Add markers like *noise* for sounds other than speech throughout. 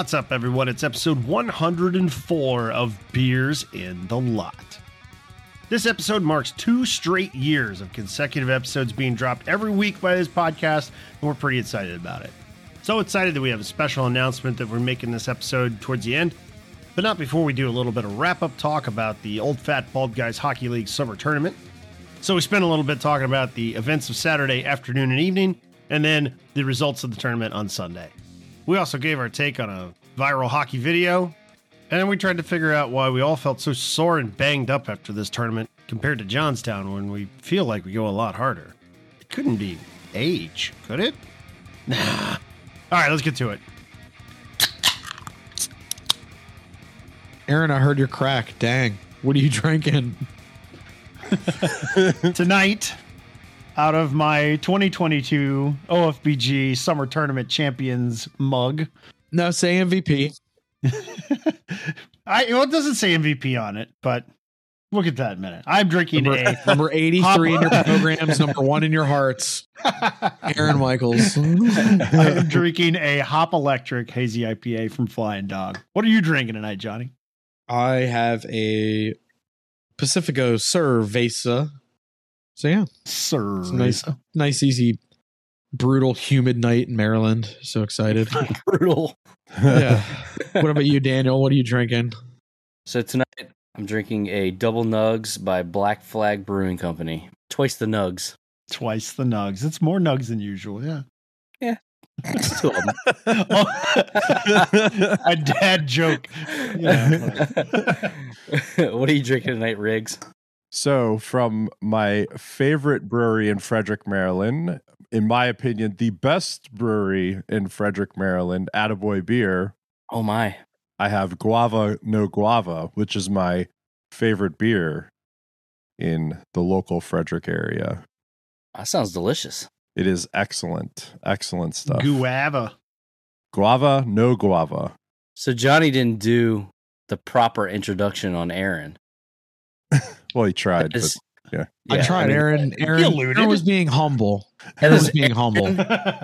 What's up, everyone? It's episode 104 of Beers in the Lot. This episode marks two straight years of consecutive episodes being dropped every week by this podcast, and we're pretty excited about it. So excited that we have a special announcement that we're making this episode towards the end, but not before we do a little bit of wrap up talk about the Old Fat Bald Guys Hockey League Summer Tournament. So we spent a little bit talking about the events of Saturday afternoon and evening, and then the results of the tournament on Sunday. We also gave our take on a viral hockey video, and then we tried to figure out why we all felt so sore and banged up after this tournament compared to Johnstown when we feel like we go a lot harder. It couldn't be age, could it? Nah. All right, let's get to it. Aaron, I heard your crack. Dang. What are you drinking? *laughs* Tonight, out of my 2022 OFBG Summer Tournament Champions mug, No, say MVP. *laughs* I well, it doesn't say MVP on it, but we'll get that in a minute. I'm drinking Number, a *laughs* number 83 in your programs, number one in your hearts. *laughs* Aaron Michaels. I am drinking a Hop Electric Hazy IPA from Flying Dog. What are you drinking tonight, Johnny? I have a Pacifico Cerveza. So yeah, Sir, it's a nice, nice, easy, brutal, humid night in Maryland. So excited. *laughs* brutal. yeah. *laughs* What about you, Daniel? What are you drinking? So tonight I'm drinking a double nugs by Black Flag Brewing Company. Twice the nugs. twice the nugs. It's more nugs than usual. Yeah. Yeah. two *laughs* oh. a dad joke. Yeah. what are you drinking tonight, Riggs? So, from my favorite brewery in Frederick, Maryland, in my opinion, the best brewery in Frederick, Maryland, Attaboy Beer, Oh my. I have Guava No Guava, which is my favorite beer in the local Frederick area. That sounds delicious. It is excellent, excellent stuff. Guava. Guava No Guava. So Johnny didn't do the proper introduction on Aaron. *laughs* Well, he tried, That is- but yeah. I yeah, tried, mean, Aaron. Aaron. Aaron was being humble. That Aaron is was being humble.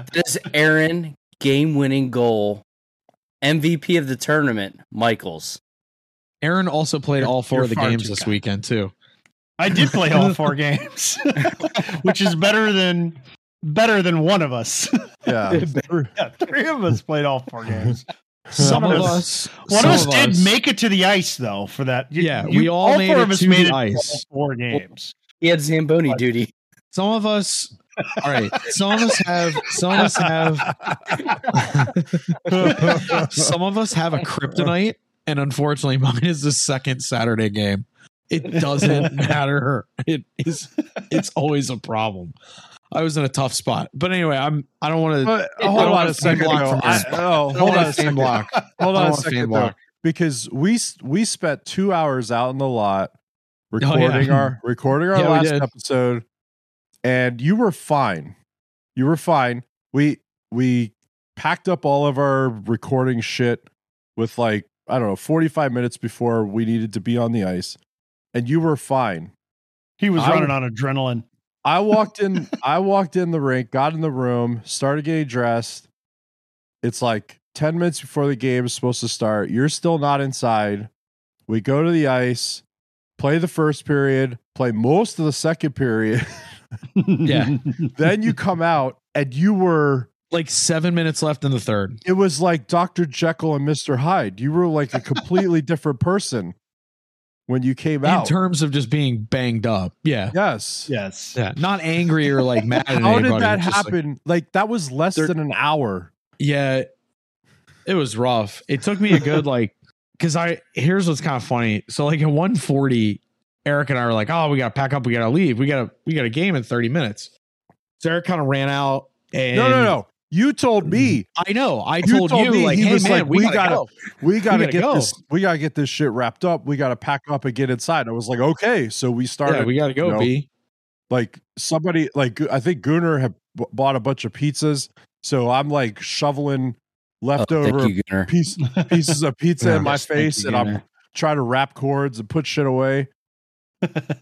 *laughs* This Aaron game winning goal. MVP of the tournament, Michaels. Aaron also played You're- all four you're of the games this kind. weekend too. I did play all four *laughs* games, *laughs* which is better than better than one of us. Yeah. yeah, three of us played all four games. Some of of us- us, One of us did us- make it to the ice, though. For that, You- Yeah, you- we all made four it of us to made the it ice. four games. He had Zamboni duty. Some of us. All right. Some of us have. Some of us have. *laughs* some of us have a kryptonite, and unfortunately, mine is the second Saturday game. It doesn't *laughs* matter. It is. It's always a problem. I was in a tough spot, but anyway, I'm. I don't want to. But hold don't on a a second. block from I- oh, hold on a a second. block. Hold on a want a fan second, block. because we we spent two hours out in the lot recording *laughs* Oh, yeah. our recording our Yeah, last episode, and you were fine. You were fine. We we packed up all of our recording shit with like I don't know forty five minutes before we needed to be on the ice, and you were fine. He was I- running on adrenaline. I walked in. I walked in the rink, got in the room, started getting dressed. It's like ten minutes before the game is supposed to start. You're still not inside. We go to the ice, play the first period, play most of the second period. *laughs* Yeah. *laughs* then you come out and you were. Like seven minutes left in the third. It was like Dr. Jekyll and Mr. Hyde. You were like a completely *laughs* different person when you came In out. In terms of just being banged up. Yeah. yes. yes. Yeah. Not angry or like *laughs* mad at How anybody. did that just like- happen? Like, that was less than an hour. Yeah, it was rough. It took me a good *laughs* like because I here's what's kind of funny. So like at 140, Eric and I were like, "Oh, we got to pack up. We got to leave. We got to we got a game in 30 minutes." So Eric kind of ran out and No, no, no. You told me I know. I You told you, told me like, he hey was man, like, we, we gotta, gotta- we got to gotta get go. this. We got to get this shit wrapped up. We got to pack up and get inside. I was like, okay. So we started. Yeah, we gotta go, you know, B. like somebody like I think Gunnar had b- bought a bunch of pizzas, so I'm like shoveling Oh, leftover thank you, piece, *laughs* pieces of pizza in my face, you, and I'm trying to wrap cords and put shit away.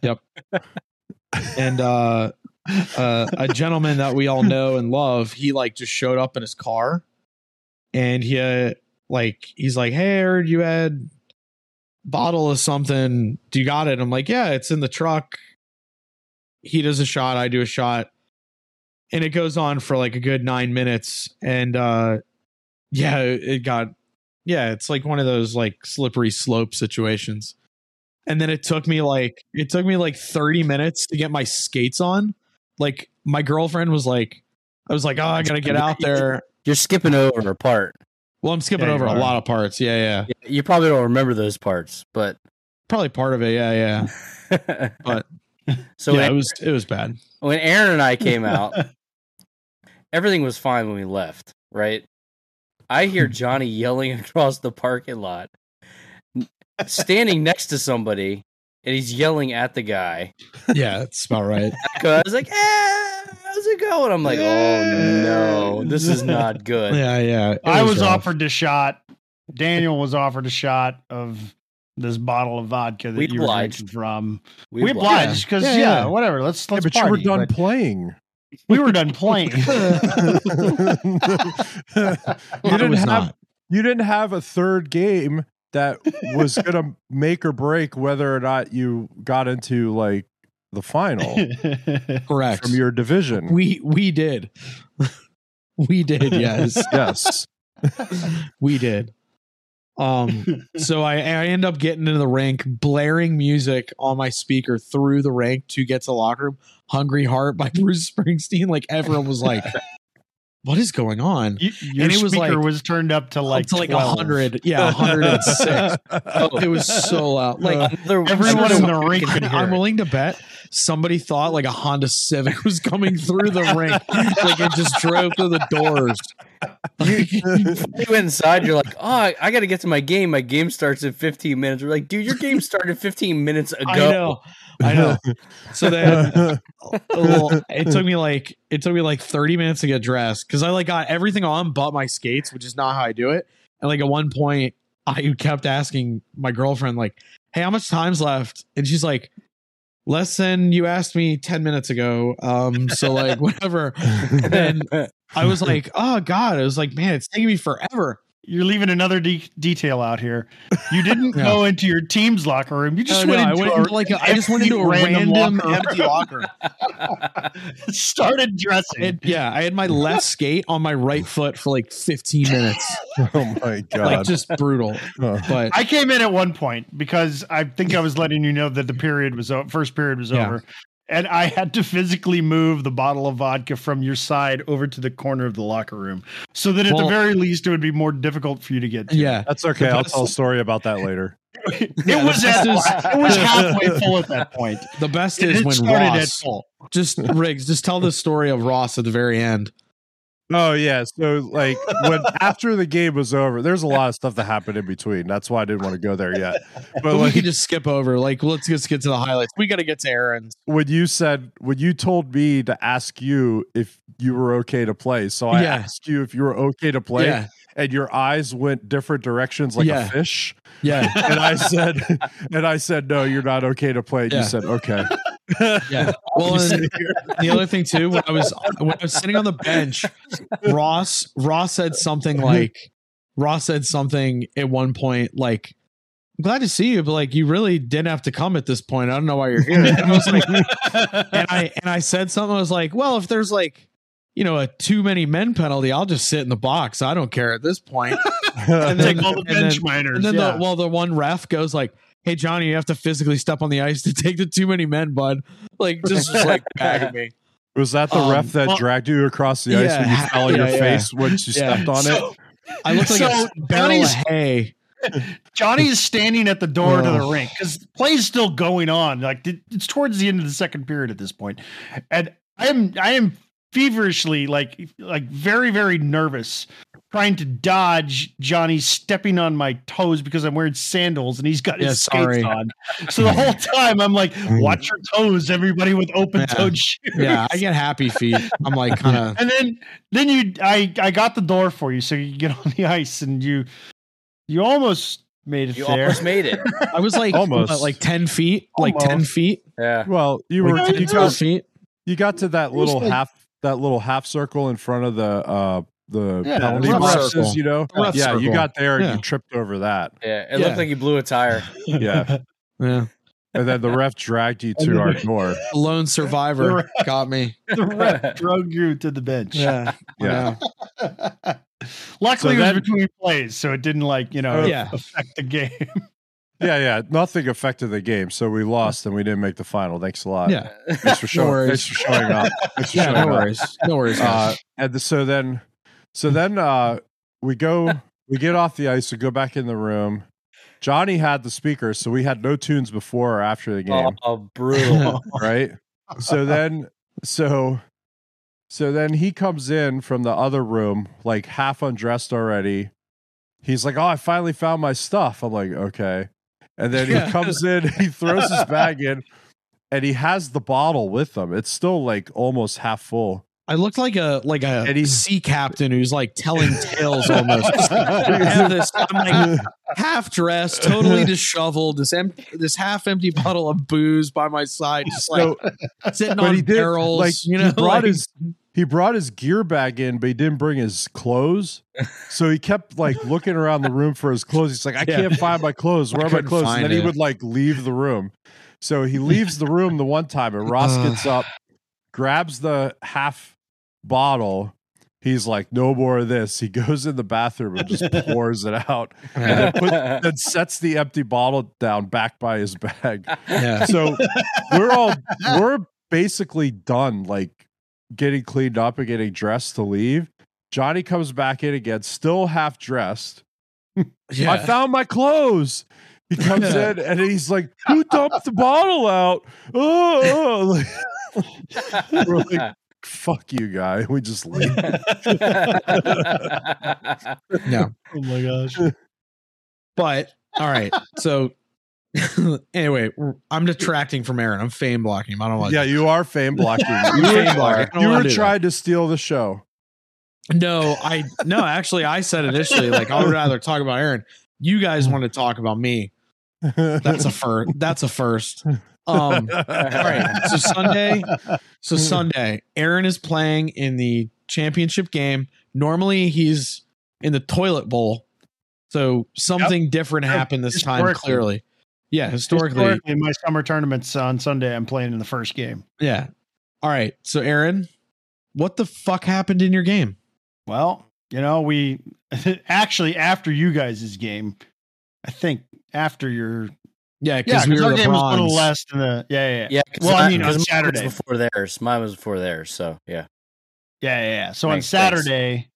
Yep. *laughs* and uh, uh, a gentleman that we all know and love, he like just showed up in his car, and he uh, like he's like, "Hey, I heard you had bottle of something. Do you got it?" I'm like, "Yeah, it's in the truck." He does a shot, I do a shot, and it goes on for like a good nine minutes. And uh, yeah, it got yeah, it's like one of those like slippery slope situations. And then it took me like it took me like 30 minutes to get my skates on. Like my girlfriend was like, I was like, oh, I gotta get out there. You're skipping over a part. Well, I'm skipping Yeah, over a lot of parts. Yeah, yeah. You probably don't remember those parts, but Probably part of it. Yeah, yeah. *laughs* But so yeah, when, it was it was bad. when Aaron and I came *laughs* out, everything was fine when we left, right? I hear Johnny yelling *laughs* across the parking lot, standing next to somebody, and he's yelling at the guy. Yeah, that's about right. *laughs* I was like, "Eh, how's it going?" I'm like, "Oh no, this is not *laughs* good." Yeah, yeah. it I was rough. offered a shot. Daniel was offered a shot of this bottle of vodka that We you were drinking from. We, We, obliged. obliged because Yeah, yeah, yeah. whatever. Let's let's but you were done But playing. we were done playing. *laughs* you I didn't was have not. you didn't have a third game that was *laughs* gonna make or break whether or not you got into like the final *laughs* correct. from your division. we we did. *laughs* we did, yes. yes. we did. Um, so I, I end up getting into the rink, blaring music on my speaker through the rink to get to the locker room. "Hungry Heart" by Bruce Springsteen. Like everyone was like, "What is going on?" You- your And it was speaker like- was turned up to like Up to like hundred, yeah, hundred and six. Oh, *laughs* It was so loud. Like uh, Another- Everyone in the one rink could *laughs* hear I'm willing to bet somebody thought like a Honda Civic was coming through the rink, like it just drove through the doors. you went inside. You're like, oh, I, I got to get to my game. My game starts in 15 minutes. We're like, dude, your game started 15 minutes *laughs* ago. I know, I know. So then *laughs* well, it took me like it took me like 30 minutes to get dressed because I like got everything on but my skates, which is not how I do it. And like at one point, I kept asking my girlfriend like, "Hey, how much time's left?" And she's like, "Less than you asked me 10 minutes ago." Um, so like *laughs* whatever. And *laughs* I was like, "Oh God!" I was like, "Man, it's taking me forever." You're leaving another de- detail out here. You didn't *laughs* Yeah. go into your team's locker room. You just Oh, went I into went a, into like a, I just went into a random random, locker empty locker. *laughs* started dressing. And yeah, I had my left skate on my right foot for like 15 minutes. *laughs* oh my god. Like just brutal. Uh, But I came in at one point because I think I was letting you know that the period was over, first period was Yeah. over. And I had to physically move the bottle of vodka from your side over to the corner of the locker room so that at Well- the very least it would be more difficult for you to get to. yeah, that's okay. I'll tell a story about that later. *laughs* it Yeah, was the at, best is- it was *laughs* halfway full at that point. the best It is had when started at Ross full. just Riggs, just tell the story of Ross at the very end. Oh yeah. So like when *laughs* after the game was over, there's a lot of stuff that happened in between. That's why I didn't want to go there yet. But But we like could just skip over. Like, let's just get to the highlights. We got to get to Aaron's. when you said when you told me to ask you if you were okay to play, so I Yeah. asked you if you were okay to play, Yeah, and your eyes went different directions like Yeah. a fish. yeah, *laughs* And I said, and I said, no, you're not okay to play. Yeah. You said, okay. *laughs* yeah. Well, and the other thing too, when I was when I was sitting on the bench, Ross Ross said something uh-huh. like Ross said something at one point like. I'm glad to see you, but like you really didn't have to come at this point. I don't know why you're here. And I was like, *laughs* and I and I said something. I was like, well, if there's like, you know, a too many men penalty, I'll just sit in the box. I don't care at this point. *laughs* And then- Take all the and bench then- minors. And then yeah. the well, the one ref goes like, "Hey Johnny, you have to physically step on the ice to take the too many men, bud." Like *laughs* just, just like bagging me. Was that the Um, ref that well- dragged you across the ice Yeah, when you fell on yeah, your yeah. face once you Yeah. stepped on it? I looked like So, a barrel of Johnny's- hay. *laughs* Johnny's standing at the door to the rink because play's still going on. Like it's towards the end of the second period at this point, and I am I am feverishly, like like very very nervous, trying to dodge Johnny stepping on my toes because I'm wearing sandals and he's got his skates sorry. on. So the whole time I'm like, mm. watch your toes, everybody with open toed shoes. *laughs* Yeah, I get happy feet. I'm like kind of *laughs* and then then you I I got the door for you so you get on the ice and you you almost made it You there. almost made it. I was like Almost. what, like 10 feet, like 10 feet, Yeah. Well, you were like you 10 got, feet. you got to that little like- half that little half circle in front of the uh the Yeah, penalty boxes, circle. you know. The ref yeah, you got there and Yeah. you tripped over that. Yeah. It Yeah. looked like you blew a tire. *laughs* Yeah. Yeah. And then the ref dragged you *laughs* to our door. The *laughs* lone survivor got me. the ref drug you to the bench. Yeah. Yeah. Luckily, So it then- was between plays, so it didn't like you know Oh, yeah. affect the game. Yeah, yeah. Nothing affected the game, so we lost and we didn't make the final. Thanks a lot. Yeah. Thanks for showing. worries. thanks for showing up. Thanks for Yeah, showing no up. worries. No worries. Uh, and the, so then, so then uh, we go, we get off the ice, we go back in the room. Johnny had the speakers, so we had no tunes before or after the game, Oh, brutal. *laughs* right? So then, so, so then he comes in from the other room, like half undressed already. He's like, "Oh, I finally found my stuff." I'm like, "Okay," and then he Yeah. comes in, *laughs* he throws his bag in, and he has the bottle with him. It's still like almost half full. I looked like a like a and he's- sea captain who's like telling tales almost. *laughs* This I'm like half dressed, totally disheveled, this em- this half empty bottle of booze by my side, just like So, sitting on did barrels. like *laughs* you know, he brought like- his he brought his gear bag in, but he didn't bring his clothes. So he kept like *laughs* looking around the room for his clothes. He's like, I Yeah. can't find my clothes. Where I are my clothes? And find then he would like leave the room. So he leaves the room the one time, and Ross gets up, grabs the half bottle. He's like, no more of this. He *laughs* goes in the bathroom and just pours it out, and then, put, *laughs* then sets the empty bottle down back by his bag yeah. so we're all we're basically done like getting cleaned up and getting dressed to leave johnny comes back in again still half dressed *laughs* yeah. i found my clothes he comes in and he's like who dumped the bottle out oh, *laughs* Like, we're like fuck you guy we just *laughs* leave no. oh my gosh! But all right. So *laughs* anyway, I'm detracting from Aaron. I'm fame blocking him. I don't like yeah you are fame blocking *laughs* you fame were, blocking. You were trying to steal the show No, I no, actually I said initially, like I would rather talk about Aaron. You guys want to talk about me. That's a first. That's a first. Um all right. So Sunday, so Sunday, Aaron is playing in the championship game. Normally he's in the toilet bowl. So something different happened this time, Historically. clearly. Yeah, historically. Historically, in my summer tournaments on Sunday, I'm playing in the first game. Yeah. All right. So Aaron, what the fuck happened in your game? Well, you know, we *laughs* actually after you guys' game, I think after your Yeah, yeah, because we our were the game was a little less than the yeah yeah yeah Yeah, 'cause Well, I I- mean, on 'cause mine was Saturday. before theirs. Mine was before theirs. So yeah. yeah yeah. yeah. So Thanks, on thanks. Saturday.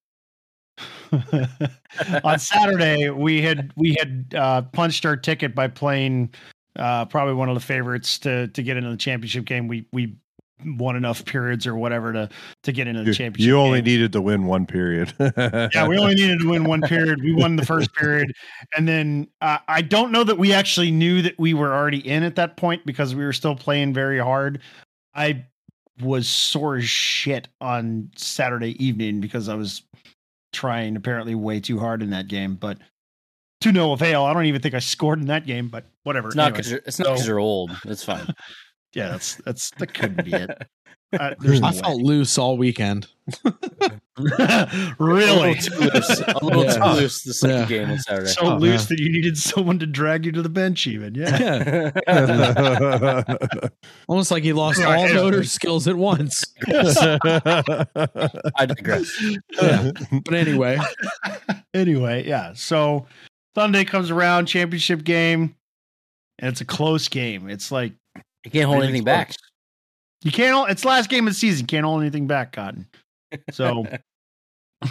*laughs* on Saturday, we had we had uh, punched our ticket by playing uh, probably one of the favorites to to get into the championship game. We we won enough periods or whatever to to get into the championship. you only game. needed to win one period *laughs* yeah, we only needed to win one period. We won the first period, and then uh, I don't know that we actually knew that we were already in at that point because we were still playing very hard. I was sore as shit on Saturday evening because I was trying apparently way too hard in that game, but to no avail. I don't even think I scored in that game, but whatever. It's not because you're, it's not 'cause so- you're old. It's fine. *laughs* yeah, that's that's that couldn't be it. *laughs* Uh, there's no I way. felt loose all weekend. *laughs* A really little too loose. A little Yeah. too loose the second Yeah. game on Saturday. so Oh, loose yeah. that you needed someone to drag you to the bench, even. Yeah. *laughs* Almost like he lost all yeah. motor skills at once. I digress. Yeah. But anyway, anyway, yeah. So Sunday comes around, championship game, and it's a close game. It's like You can't hold anything back. You can't. hold- It's last game of the season. Can't hold anything back, Cotton. So, *laughs*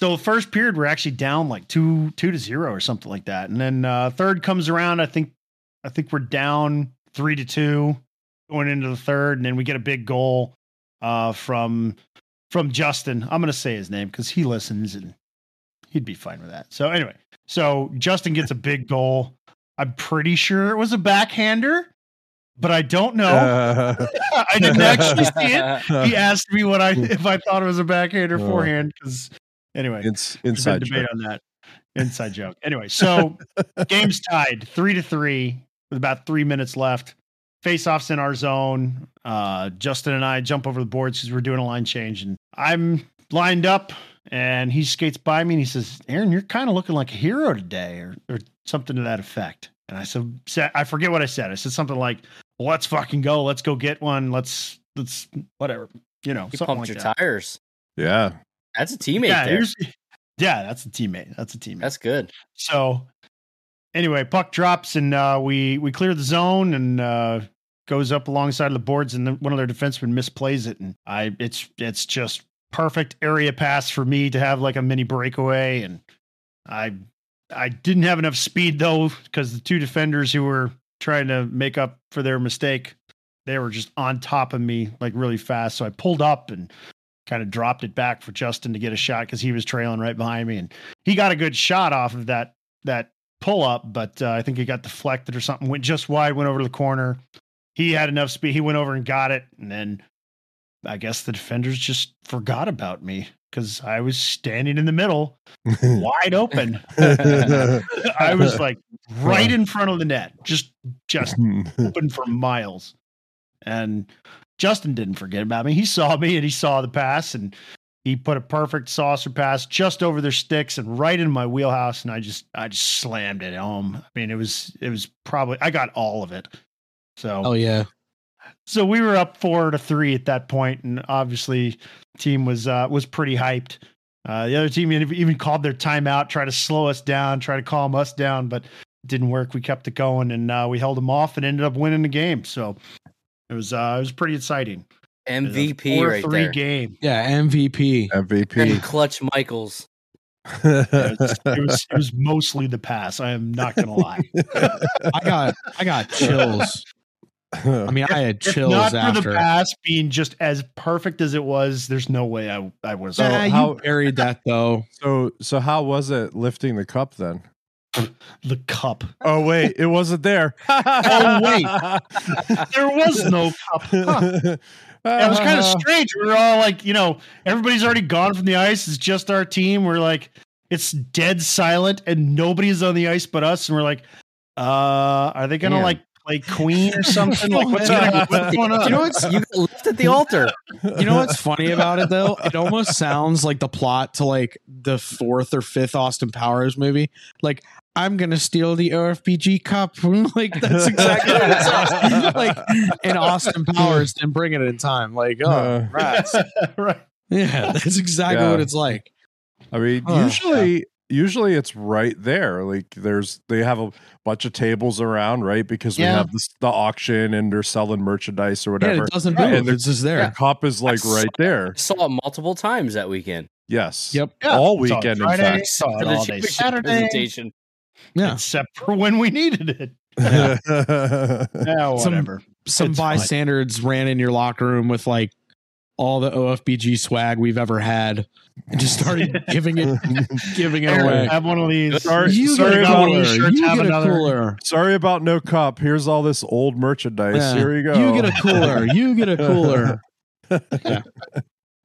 so first period we're actually down like two two to zero or something like that, and then uh, third comes around. I think I think we're down three to two going into the third, and then we get a big goal uh, from from Justin. I'm going to say his name because he listens and he'd be fine with that. So anyway, so Justin gets a big goal. I'm pretty sure it was a backhander, but I don't know. Uh, *laughs* I didn't actually see it. *laughs* He asked me what I if I thought it was a backhander Oh. forehand because anyway, it's inside debate joke. on that. Inside joke. Anyway, so *laughs* game's tied three to three with about three minutes left. Face offs in our zone. Uh, Justin and I jump over the boards because we're doing a line change, and I'm lined up, and he skates by me and he says, "Aaron, you're kind of looking like a hero today," or or something to that effect. And I said, I forget what I said. I said something like, "Let's fucking go. Let's go get one. Let's let's whatever." You know, You something pumped like your that. tires. Yeah. That's a teammate Yeah, there. *laughs* yeah, that's a teammate. That's a teammate. That's good. So anyway, puck drops and uh, we we clear the zone and uh, goes up alongside of the boards and then one of their defensemen misplays it and I it's it's just perfect area pass for me to have like a mini breakaway and I I didn't have enough speed though because the two defenders who were trying to make up for their mistake they were just on top of me like really fast so I pulled up and kind of dropped it back for Justin to get a shot because he was trailing right behind me and he got a good shot off of that that pull up, but uh, I think he got deflected or something. Went just wide, went over to the corner. He had enough speed. He went over and got it, and then I guess the defenders just forgot about me because I was standing in the middle, *laughs* wide open. *laughs* I was like right in front of the net, just just *laughs* open for miles. And Justin didn't forget about me. He saw me and he saw the pass and he put a perfect saucer pass just over their sticks and right in my wheelhouse. And I just I just slammed it home. I mean, it was it was probably I got all of it. So Oh yeah. So we were up four to three at that point, and obviously team was uh, was pretty hyped. Uh, the other team even even called their timeout, try to slow us down, try to calm us down, but it didn't work. We kept it going, and uh, we held them off and ended up winning the game. So it was uh, it was pretty exciting. It was MVP right three there. game. Yeah, MVP. And MVP. Clutch Michaels. It was, it was it was mostly the pass. I am not gonna lie. *laughs* I got I got chills. I mean, I had If chills not for after. the pass being just as perfect as it was, there's no way I I was. So Nah, how- you buried that though. *laughs* so so how was it lifting the cup then? the cup. Oh wait, it wasn't there. Oh, wait. *laughs* There was no cup. Huh. Yeah, it was kind of *laughs* strange. We were all like, you know, everybody's already gone from the ice. It's just our team. We're like, it's dead silent and nobody's on the ice but us. And we're like, uh, are they gonna Damn. like play Queen or something? like, *laughs* what's, gonna, what's going on? You know what's you got left at the altar. you know what's funny about it though? It almost sounds like the plot to like the fourth or fifth Austin Powers movie. Like I'm gonna steal the OFBG cup. *laughs* like that's exactly what it sounds *laughs* like. And Austin Powers didn't bring it in time. Like oh Uh, rats. right. Yeah, that's exactly Yeah. what it's like. I mean, Oh, usually usually it's right there. Like there's they have a bunch of tables around, right? Because we Yeah. have this the auction and they're selling merchandise or Yeah, whatever. it doesn't Right, move. and It's just there. The cup is like I right there. I saw it multiple times that weekend. Yes. Yep. All Saw it weekend, in Friday, fact. saw it all day Saturday, presentation. Yeah. except for when we needed it. Yeah. *laughs* Yeah, Some- whatever. Some It's fine. bystanders ran in your locker room with like all the OFBG swag we've ever had and just started *laughs* giving it giving it Here, away. have one of these. Sorry- You sorry get about- cooler. shirts, You have get a another. cooler. Sorry about no cup. Here's all this old merchandise. Yeah. Here you go. You get a cooler. You get a *laughs* cooler. yeah.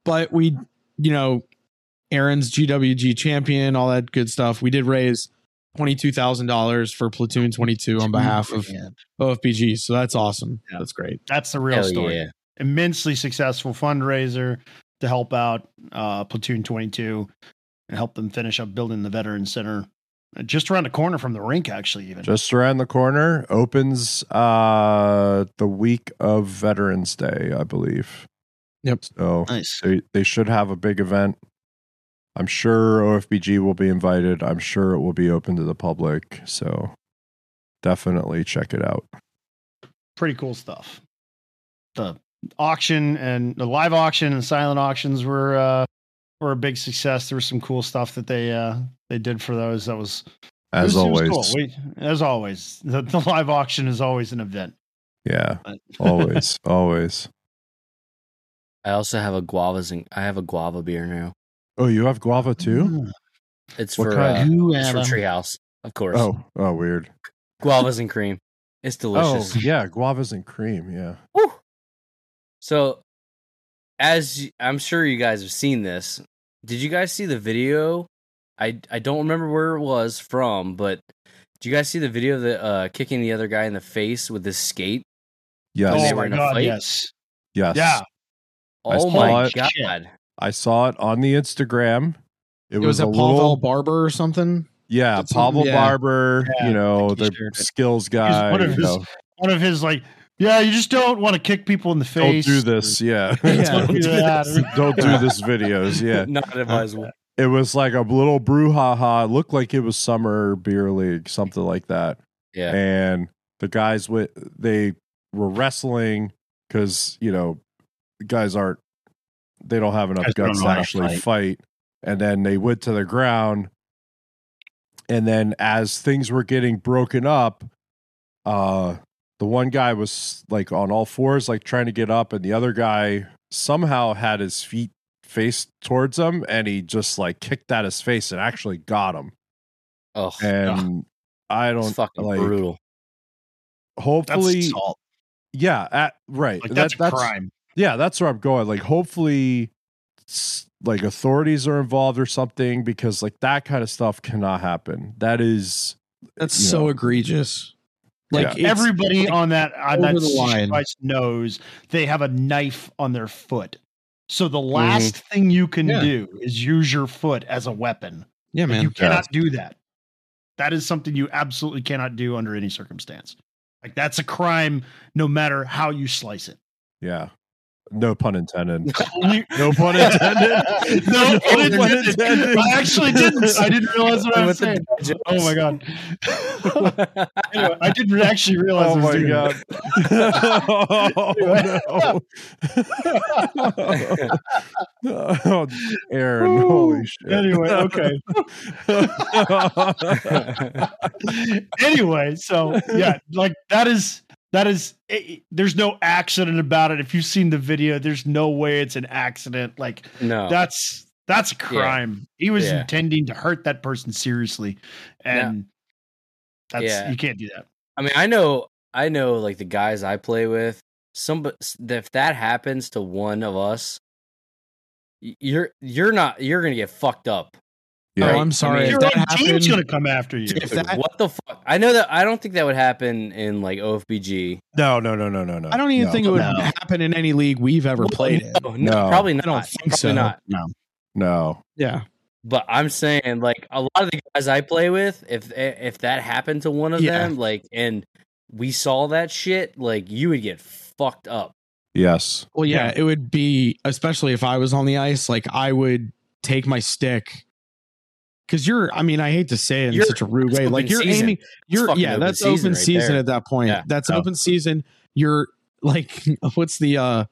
But we, you know, Aaron's GWG champion, all that good stuff. We did raise twenty-two thousand dollars for Platoon Twenty Two on behalf of Yeah. OFBG. So that's awesome. Yeah. That's great. That's the real Hell story. yeah. Immensely successful fundraiser to help out uh, Platoon 22 and help them finish up building the Veteran Center uh, just around the corner from the rink, actually. Even Just around the corner. Opens uh the week of Veterans Day, I believe. Yep. So nice. they, they should have a big event. I'm sure OFBG will be invited. I'm sure it will be open to the public. So definitely check it out. Pretty cool stuff. The auction and the live auction and silent auctions were uh, were a big success. There was some cool stuff that they uh, they did for those. That was As was- it was always. cool. We- as always, the, the live auction is always an event. Yeah. Always. *laughs* always. I also have a guavas and I have a guava beer now. Oh, you have guava too? It's What for kind? uh, You it's for. Treehouse, of course. Oh, oh, weird. Guavas and cream. It's delicious. Oh, yeah, guavas and cream. Yeah. Woo! So, as I'm sure you guys have seen this, did you guys see the video? I I don't remember where it was from, but did you guys see the video of the uh, kicking the other guy in the face with his skate? Yes. Oh my god, fight? yes. yes. Yeah. I Oh saw my it. god! I saw it on the Instagram. It, It was, was a a Pavel little, Barber or something. yeah, Pavel yeah. Barber, Yeah, you know, the skills guy. one of you his know, One of his like, yeah, you just don't want to kick people in the face. don't do this. Yeah. *laughs* Yeah, Don't do do that. don't do this videos. Yeah. *laughs* Not advisable. It was like a little brouhaha. It looked like it was summer beer league, something like that. Yeah, and the guys with they were wrestling because you know guys aren't they don't have enough Guys guts to to actually fight. fight. and then they went to the ground and then as things were getting broken up uh the one guy was like on all fours like trying to get up and the other guy somehow had his feet faced towards him and he just like kicked at his face and actually got him oh, and i don't fucking like brutal. Hopefully assault. yeah at, right Like That- that's, a crime. yeah that's where i'm going like hopefully like authorities are involved or something because like that kind of stuff cannot happen that is That's so know. egregious. Like Yeah. Everybody like, on that on that over line. knows they have a knife on their foot. So the mm-hmm. last thing you can Yeah. do is use your foot as a weapon. yeah, And man. you cannot do that. That is something you absolutely cannot do under any circumstance. Like that's a crime, no matter how you slice it. yeah no pun intended *laughs* no pun intended *laughs* no pun intended. I actually didn't. I didn't realize what I was saying. jokes. Oh my god. *laughs* anyway, I didn't actually realize. I oh was my doing god oh, no. oh, aaron holy shit Anyway, okay. anyway, so yeah, like that is that is it, there's no accident about it. If you've seen the video, there's no way it's an accident. Like no, that's that's a crime. He was Yeah. intending to hurt that person seriously, and that's Yeah. you can't do that. I mean, I know, I know, like the guys I play with. Some, if that happens to one of us, you're you're not you're gonna get fucked up. Yeah Oh, I'm sorry. mean, if Your that own team's gonna come after you. if that, what the fuck? I know that I don't think that would happen in like OFBG. no no no no no no I don't even no. think it would No. happen in any league we've ever played in. No, no, No. probably I not. don't think probably so. Not. no Yeah. But I'm saying, like a lot of the guys I play with, if eh, if that happened to one of Yeah. them, like, and we saw that shit, like, you would get fucked up. yes Well, yeah, Yeah. it would be, especially if I was on the ice, like I would take my stick. Cause you're, I mean, I hate to say it in You're- such a rude way. Like you're season. aiming, you're, yeah, open that's season open right season at that point. Yeah. That's Yeah. open season. You're like, *laughs* what's the, uh,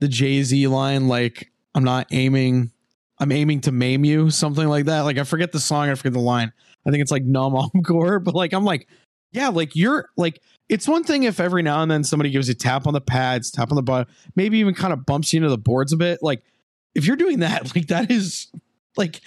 the Jay Z line? Like, I'm not aiming, I'm aiming to maim you, something like that. Like, I forget the song, I forget the line. I think it's like numb encore, *laughs* but like, I'm like, yeah, like you're like, it's one thing if every now and then somebody gives you a tap on the pads, tap on the butt, maybe even kind of bumps you into the boards a bit. Like, if you're doing that, *laughs* like that is like,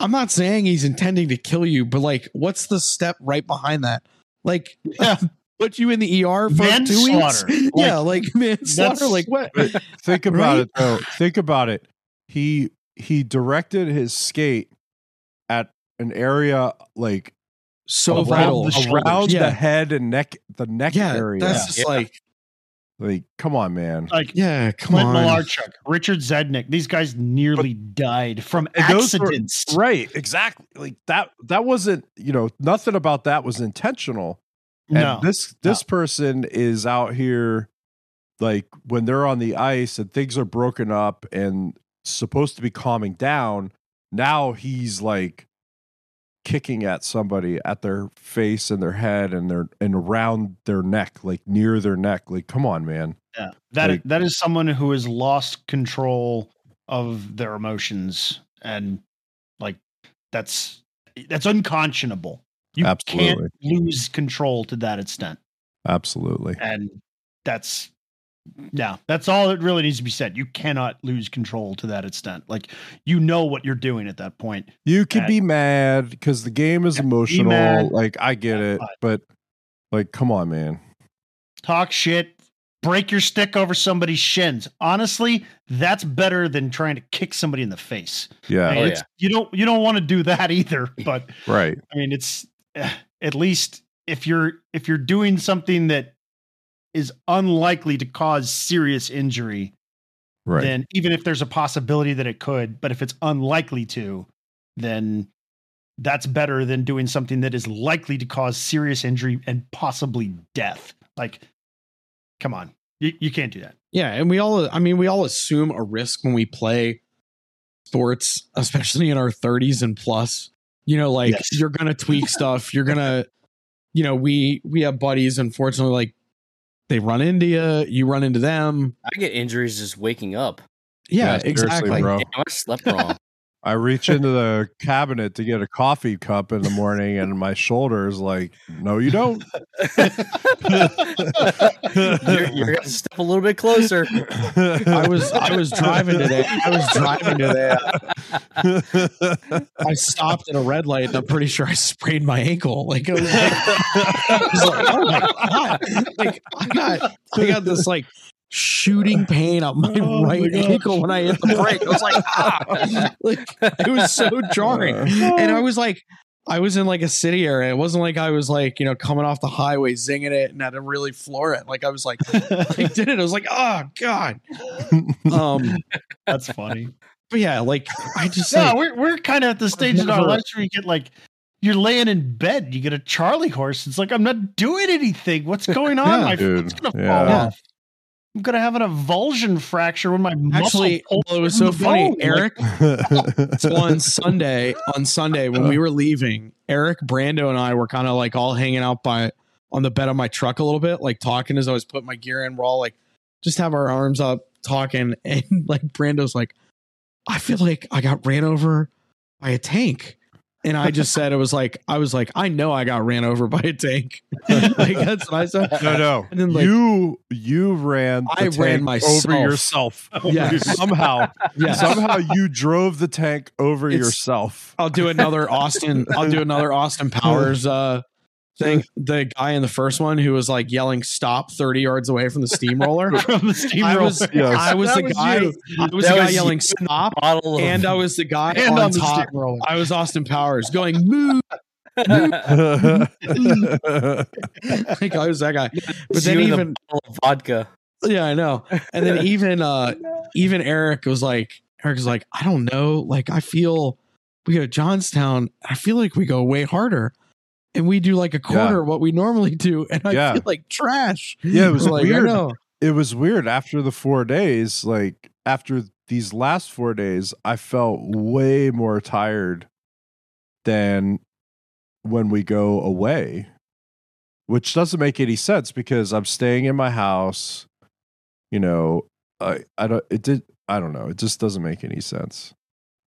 I'm not saying he's intending to kill you, but like, what's the step right behind that? Like, Yeah. *laughs* put you in the ER for two weeks? Manslaughter. yeah, like *laughs* manslaughter. Like what? *laughs* think about Right? it though think about it he he directed his skate at an area like So around, vital. the around Yeah. the head and neck the neck Yeah, area that's just Yeah. like, like come on man. Like yeah, come Clint on. Malarchuk, Richard Zednik, these guys nearly died from And those were- accidents. right exactly. Like that that wasn't you know nothing about that was intentional. And no, this this person is out here like when they're on the ice and things are broken up and supposed to be calming down now he's like kicking at somebody at their face and their head and their and around their neck like near their neck like come on man yeah. that like- that is someone who has lost control of their emotions, and like that's that's unconscionable. You Absolutely. can't lose control to that extent, absolutely and that's yeah, that's all that really needs to be said. You cannot lose control to that extent. Like you know what you're doing at that point. You could be mad because the game is emotional. Like I get Yeah, it, but- but like, come on, man. Talk shit, break your stick over somebody's shins. Honestly, that's better than trying to kick somebody in the face. I Yeah, mean, Oh, it's, you don't you don't want to do that *laughs* either. But right. I mean, it's eh, at least if you're if you're doing something that is unlikely to cause serious injury, Right. then even if there's a possibility that it could, but if it's unlikely to, then that's better than doing something that is likely to cause serious injury and possibly death. Like, come on, you, you can't do that. Yeah, and we all I mean we all assume a risk when we play sports, especially in our 30s and plus. You know, like Yes. you're gonna tweak *laughs* stuff. You're gonna, you know, we we have buddies. Unfortunately, like they run into you, you run into them. I get injuries just waking up. Yeah, Yeah, exactly. bro. Damn, I slept wrong. *laughs* I reach into the cabinet to get a coffee cup in the morning, and my shoulder is like, "No, you don't." *laughs* *laughs* you're, you're gonna step a little bit closer. I was I was driving today. I was driving today. I stopped at a red light, and I'm pretty sure I sprained my ankle. Like, I was like, I was like, oh my god! Like, I got I got this like shooting pain up my Oh right gosh. ankle when I hit the brake. I was like, ah! like it was so jarring, and I was like. I was in like a city area. It wasn't like I was like, you know, coming off the highway, zinging it and had to really floor it. Like I was like, I did it. I was like, oh God. *laughs* Um, That's funny. But yeah, like I just No, like, we're we're kind of at the stage in our lives where you get like you're laying in bed, you get a Charlie horse. It's like I'm not doing anything. What's *laughs* going on? Yeah. my Dude, foot's gonna yeah. fall Yeah. off. I'm gonna have an avulsion fracture when my muscle actually, pulls well, it was so funny. bone. Like, Eric, *laughs* so on Sunday, on Sunday when we uh. were leaving, Eric, Brando, and I were kind of like all hanging out by on the bed of my truck a little bit, like talking as I was putting my gear in. We're all like, just have our arms up, talking, *laughs* and like Brando's like, I feel like I got ran over by a tank. And I just said it was like I was like I know I got ran over *laughs* by a tank. *laughs* like that's what I said. no, no. And then, like- you you ran. The I ran tank myself. over yourself. *laughs* Yes. somehow, Yeah. somehow you drove the tank over It's- yourself. I'll do another Austin. I'll do another Austin Powers uh thing. The guy in the first one who was like yelling "stop" thirty yards away from the *laughs* steamroller. from the I was Yes. I was the was guy. you. I was That the guy was yelling "stop," of and I was the guy And on, on the top. steamroller. I was Austin Powers going moo. *laughs* *laughs* like I was that guy. But then You and the even vodka. yeah, I know. And then even uh even Eric was like Eric was like, I don't know. Like I feel we go to Johnstown, I feel like we go way harder. And we do like a quarter of what we normally do, and I Yeah. feel like trash. Yeah, it was Like, I weird. know. it was weird after the four days. Like after these last four days, I felt way more tired than when we go away, which doesn't make any sense because I'm staying in my house. You know, I I don't it did I don't know. It just doesn't make any sense.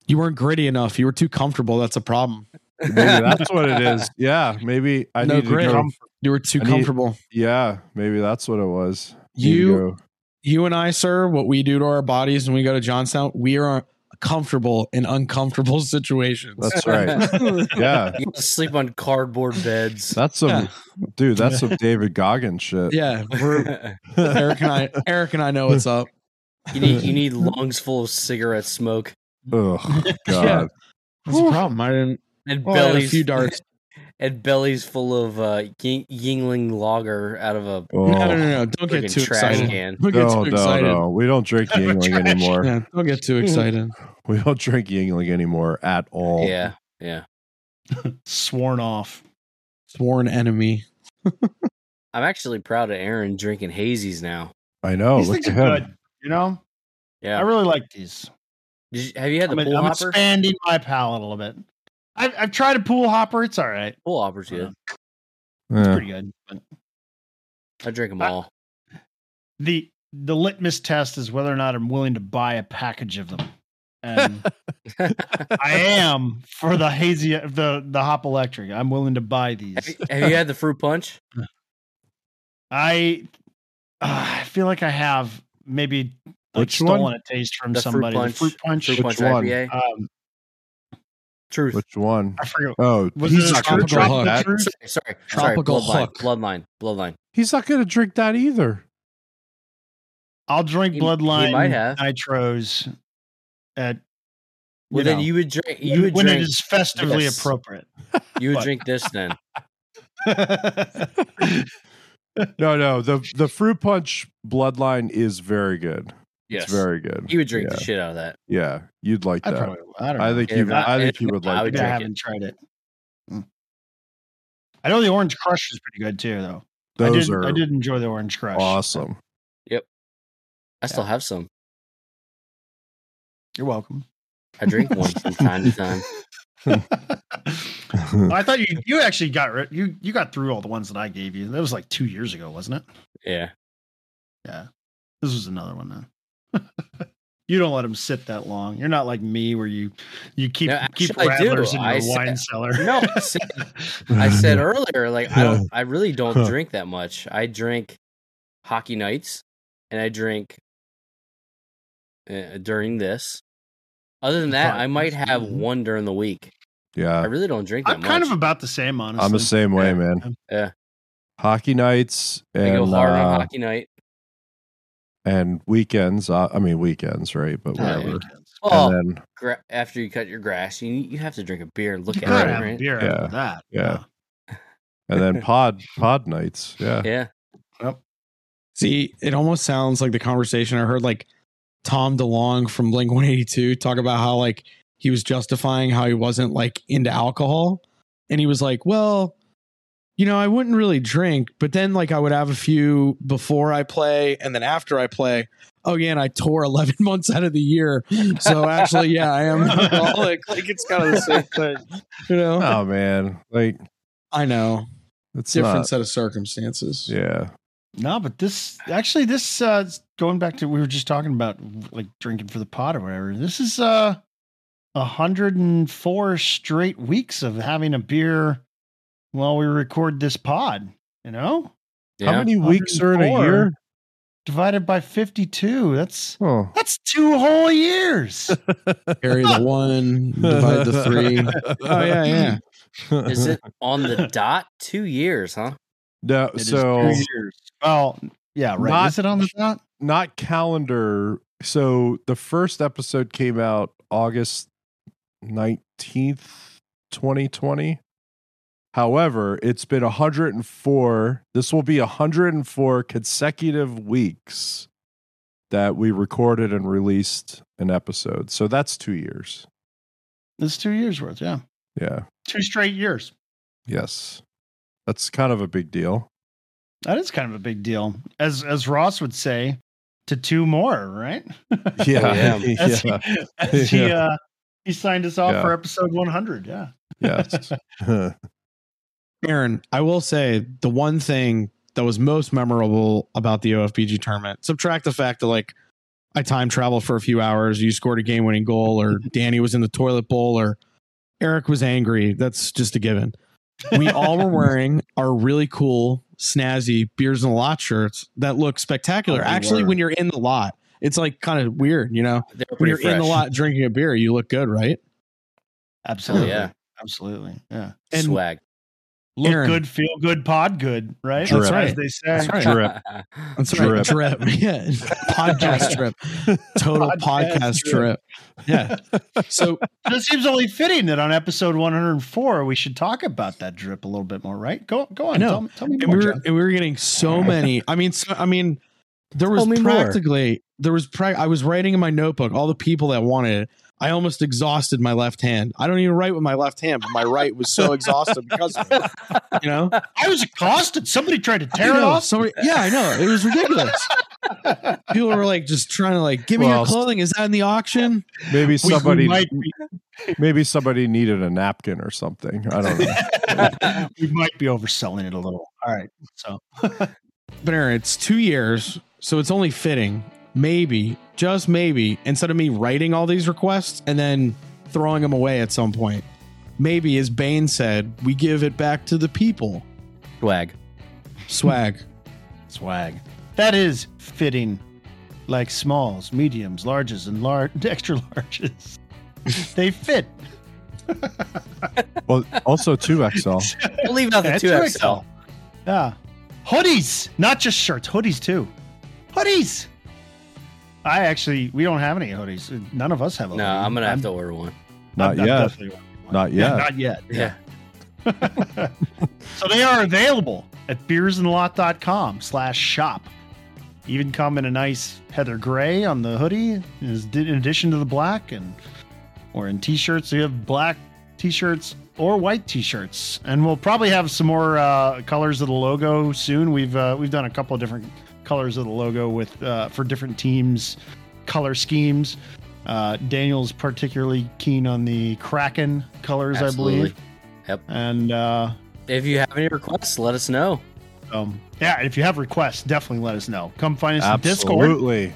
You weren't gritty enough. You were too comfortable. That's a problem. Maybe *laughs* that's what it is. Yeah, maybe I No need to grit. You were too I need- comfortable. Yeah, maybe that's what it was. You you and I, sir, what we do to our bodies when we go to Johnstown, we are comfortable in uncomfortable *laughs* situations. That's right. *laughs* Yeah, You sleep on cardboard beds. that's some Yeah. dude. That's some David Goggins shit. yeah, we're Eric and I. Eric and I know what's up. you need you need lungs full of cigarette smoke Oh God. Yeah. That's the problem. I didn't. And Well, I had a bellies few darts. *laughs* and bellies full of uh, Ying- Yuengling lager out of a Oh, No, no, no, no. *laughs* Don't get freaking too trash excited. can. Don't get no, too excited. no. We don't drink *laughs* Yuengling anymore. Yeah, don't get too excited. We don't drink Yuengling anymore at all. Yeah, yeah. Sworn off. Sworn enemy. I'm actually proud of Aaron drinking hazies now. I know. these Look things at him. good. You know, Yeah. I really like these. Did you, have you had the I'm, pool I'm hopper? expanding my palate a little bit. I've, I've tried a pool hopper. It's all right. Pool hopper's good. It's Yeah. pretty good. But I drink them I- all. the the litmus test is whether or not I'm willing to buy a package of them. And *laughs* I am for the hazy the the hop electric. I'm willing to buy have, these. you, have you had the fruit punch? I uh, I feel like I have maybe like Which one? stolen a taste from The fruit somebody. punch. The fruit punch. Fruit Which Punch one? IPA. Um, Truth. Which one? I forget. Oh, Was he's it not going to Tropical drink Hook? that. Truth? Sorry, sorry, sorry. Tropical Bloodline. Hook. Bloodline. Bloodline. He's not going to drink that either. I'll drink He- he Bloodline might have. Nitros at. Well, you then know, you would drink. You would when drink. it is festively this. appropriate. you would What? drink this then. *laughs* *laughs* No, no. The the fruit punch bloodline is very good. Yes. It's very good. You would drink yeah. the shit out of that. Yeah, you'd like I that. probably. I don't know. I think If you. not- I think you would not, I like would Maybe I haven't tried it. Mm. I know the Orange Crush is pretty good too, though. Those I did, are I did enjoy the Orange Crush. awesome. Yep. I still have some. You're welcome. I drink one from *laughs* time to time. *laughs* I thought you you actually got rid you you got through all the ones that I gave you. That was like two years ago, wasn't it? Yeah. Yeah. This was another one then. You don't let them sit that long. You're not like me where you you keep No, keep actually, I do. rattlers in your I said- wine cellar. *laughs* No, I said, I said *laughs* earlier, like I don't, I really don't drink that much. I drink hockey nights, and I drink uh, during this. Other than that, I might have one during the week. Yeah. I really don't drink that I'm much. kind of about the same, honestly. I'm the same way, Yeah. man. Yeah. Hockey nights I go and hard on uh, hockey night. And weekends. Uh, I mean weekends, right? But Yeah, whatever. weekends. Oh, And then gra- after you cut your grass, you you have to drink a beer and look You at gotta it, have a right? beer Yeah. after that. Yeah. and then *laughs* pod pod nights. Yeah. Yeah. See, it almost sounds like the conversation I heard like Tom DeLonge from Blink 182 talk about how like he was justifying how he wasn't like into alcohol. And he was like, well, you know, I wouldn't really drink, but then like I would have a few before I play and then after I play. Oh, yeah. And I tore *laughs* 11 months out of the year. So actually, yeah, I am alcoholic. *laughs* Like it's kind of the same thing, you know? Oh man, like I know. it's Different not. set of circumstances. Yeah. No, but this actually this uh going back to we were just talking about like drinking for the pot or whatever. This is uh 104 straight weeks of having a beer while we record this pod, you know? Yeah. How many weeks are in a year? Divided by 52. That's Oh. that's two whole years. *laughs* Carry the one, divide the three. *laughs* Oh, yeah, yeah. *laughs* Is it on the dot? Two years, huh? No, It is so two years. Well, yeah, right. Not- is it on the dot? not calendar. So the first episode came out August 19th, 2020. However, it's been 104. This will be 104 consecutive weeks that we recorded and released an episode. So that's 2 years. It's two years worth, yeah. Yeah. Two straight years. Yes. That's kind of a big deal. That is kind of a big deal. As as Ross would say, to two more, right? *laughs* Yeah. yeah. *laughs* As yeah. he, as he, Yeah. uh, he signed us off Yeah. for episode 100. Yeah. Yes. *laughs* Aaron, I will say the one thing that was most memorable about the OFBG tournament, subtract the fact that like I time traveled for a few hours, you scored a game winning goal, or *laughs* Danny was in the toilet bowl, or Eric was angry. That's just a given. We all were wearing *laughs* our really cool, snazzy beers in the lot shirts that look spectacular. Oh, Actually, were. when you're in the lot, it's like kind of weird, you know. When you're in the lot drinking a beer, you look good, right? Absolutely. yeah. Absolutely. Yeah. And Swag. Look Aaron. good, feel good, pod good, right? Drip. As right. they say. That's right. Drip. *laughs* That's right. *laughs* *laughs* Drip. Drip. Yeah. Podcast trip. Total Podcast podcast, trip. trip. Yeah. So It seems only fitting that on episode 104 we should talk about that drip a little bit more, right? Go go on. I. Tell, me- tell me and more, we were and we were getting so many. I mean, so, I mean, there was Tell me more. practically there was pra- I was writing in my notebook all the people that wanted it. I almost exhausted my left hand. I don't even write with my left hand, but my right was so exhausted because of it. You know, I was accosted. Somebody tried to I tear it off. somebody- yeah, I know. It was ridiculous. People were like just trying to like, give me Well, your clothing. Is that in the auction? Maybe We- we somebody might be, maybe somebody needed a napkin or something. I don't know. *laughs* we might be overselling it a little. All right. So But Aaron, it's two years, so it's only fitting, maybe, just maybe, instead of me writing all these requests and then throwing them away at some point, maybe, as Bane said, we give it back to the people. Swag. Swag. *laughs* swag. that is fitting like smalls, mediums, larges, and large *laughs* extra larges. *laughs* they fit. Well, also two XL. We'll leave out the two 2XL. XL. Yeah. Hoodies, not just shirts, hoodies too. Hoodies. I actually, we don't have any hoodies. None of us have a No, hoodie. I'm gonna have to order one. Not I'm- I'm yet. definitely one. Not Yeah, yet. not yet. Yeah. *laughs* so they are available at beersinthelot.com slash shop. Even come in a nice heather gray on the hoodie, in addition to the black, and or in t-shirts. We have black t-shirts or white t-shirts, and we'll probably have some more uh, colors of the logo soon. We've uh, we've done a couple of different colors of the logo with uh, for different teams, color schemes. Uh, Daniel's particularly keen on the Kraken colors, I believe. Yep. And uh, If you have any requests, let us know. um, yeah, if you have requests, definitely let us know. Come find us in Discord Absolutely.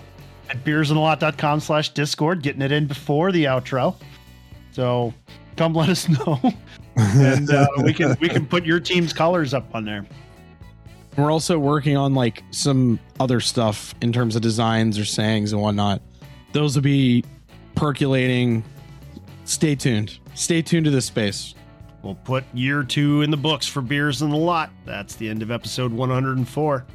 at beersinthelot.com slash Discord, getting it in before the outro. So come let us *laughs* know. *laughs* and uh, we can we can put your team's colors up on there. We're also working on like some other stuff in terms of designs or sayings and whatnot. Those will be percolating. Stay tuned. Stay tuned to this space. We'll put year two in the books for Beers in the Lot. That's the end of episode 104.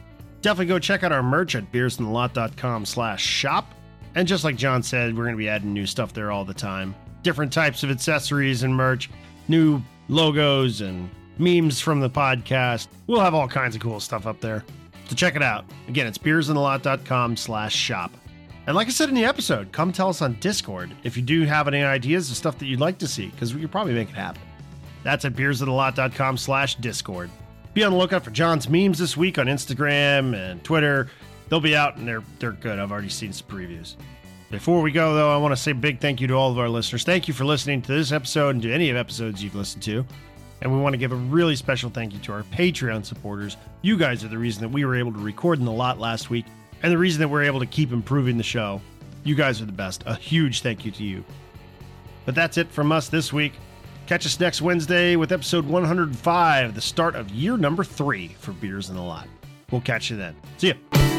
Definitely go check out our merch at beersinthelot.com slash shop. And just like John said, we're going to be adding new stuff there all the time. Different types of accessories and merch, new logos and memes from the podcast. We'll have all kinds of cool stuff up there. So check it out. Again, it's beersinthelot.com slash shop. And like I said in the episode, come tell us on Discord if you do have any ideas of stuff that you'd like to see, because we could probably make it happen. That's at beersinthelot.com slash discord. Be on the lookout for John's memes this week on Instagram and Twitter. They'll be out and they're they're good. I've already seen some previews. Before we go though, I want to say a big thank you to all of our listeners. Thank you for listening to this episode and to any of episodes you've listened to. And we want to give a really special thank you to our Patreon supporters. You guys are the reason that we were able to record in the lot last week and the reason that we're able to keep improving the show. You guys are the best. A huge thank you to you. But that's it from us this week. Catch us next Wednesday with episode 105, the start of year number three for Beers in the Lot. We'll catch you then. See ya.